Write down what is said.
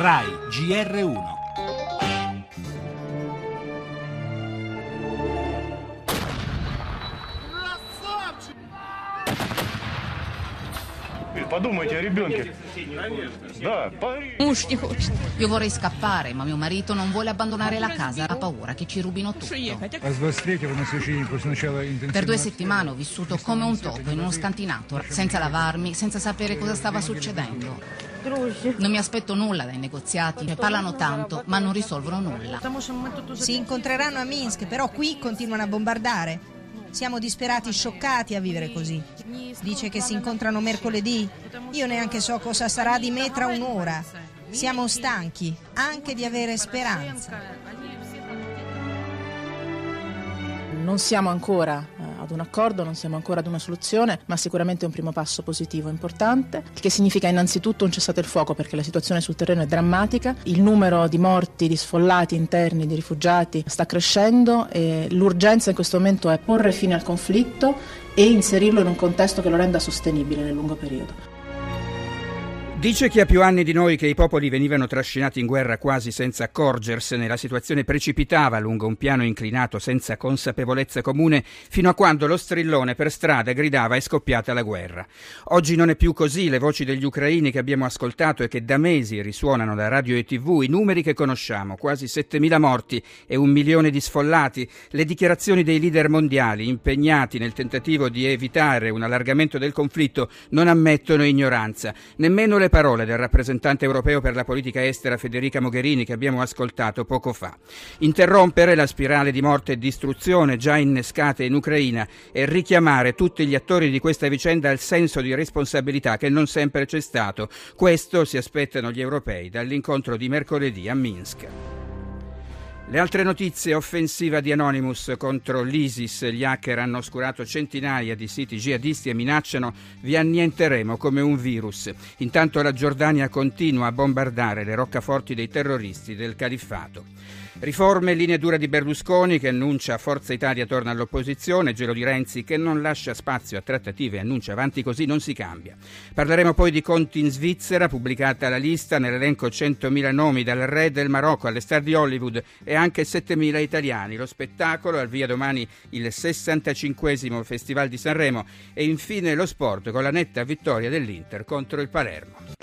RAI GR1 Подумайте о ребенке. Да, Муж не хочет. Io vorrei scappare, ma mio marito non vuole abbandonare la casa. Ha paura che ci rubino tutto. А с 23-го на следующий после начала интенсивного... Per due settimane ho vissuto come un topo in uno scantinato, senza lavarmi, senza sapere cosa stava succedendo. Non mi aspetto nulla dai negoziati, ne parlano tanto, ma non risolvono nulla. Si incontreranno a Minsk, però qui continuano a bombardare. Siamo disperati, scioccati a vivere così. Dice che si incontrano mercoledì. Io neanche so cosa sarà di me tra un'ora. Siamo stanchi anche di avere speranza. Non siamo ancora eh, ad un accordo, non siamo ancora ad una soluzione, ma sicuramente è un primo passo positivo importante, il che significa innanzitutto un cessate il fuoco perché la situazione sul terreno è drammatica, il numero di morti, di sfollati interni, di rifugiati sta crescendo e l'urgenza in questo momento è porre fine al conflitto e inserirlo in un contesto che lo renda sostenibile nel lungo periodo. Dice chi ha più anni di noi che i popoli venivano trascinati in guerra quasi senza accorgersene, la situazione precipitava lungo un piano inclinato senza consapevolezza comune fino a quando lo strillone per strada gridava è scoppiata la guerra. Oggi non è più così, le voci degli ucraini che abbiamo ascoltato e che da mesi risuonano da radio e tv, i numeri che conosciamo, quasi 7.000 morti e un milione di sfollati, le dichiarazioni dei leader mondiali impegnati nel tentativo di evitare un allargamento del conflitto non ammettono ignoranza, nemmeno le parole del rappresentante europeo per la politica estera Federica Mogherini che abbiamo ascoltato poco fa. Interrompere la spirale di morte e distruzione già innescata in Ucraina e richiamare tutti gli attori di questa vicenda al senso di responsabilità che non sempre c'è stato. Questo si aspettano gli europei dall'incontro di mercoledì a Minsk. Le altre notizie, offensiva di Anonymous contro l'ISIS, gli hacker hanno oscurato centinaia di siti jihadisti e minacciano vi annienteremo come un virus. Intanto la Giordania continua a bombardare le roccaforti dei terroristi del califfato. Riforme e linee dure di Berlusconi che annuncia Forza Italia torna all'opposizione, gelo di Renzi che non lascia spazio a trattative e annuncia avanti così non si cambia. Parleremo poi di conti in Svizzera, pubblicata la lista nell'elenco 100.000 nomi dal re del Marocco alle star di Hollywood e anche 7.000 italiani. Lo spettacolo, al via domani il 65 Festival di Sanremo e infine lo sport con la netta vittoria dell'Inter contro il Palermo.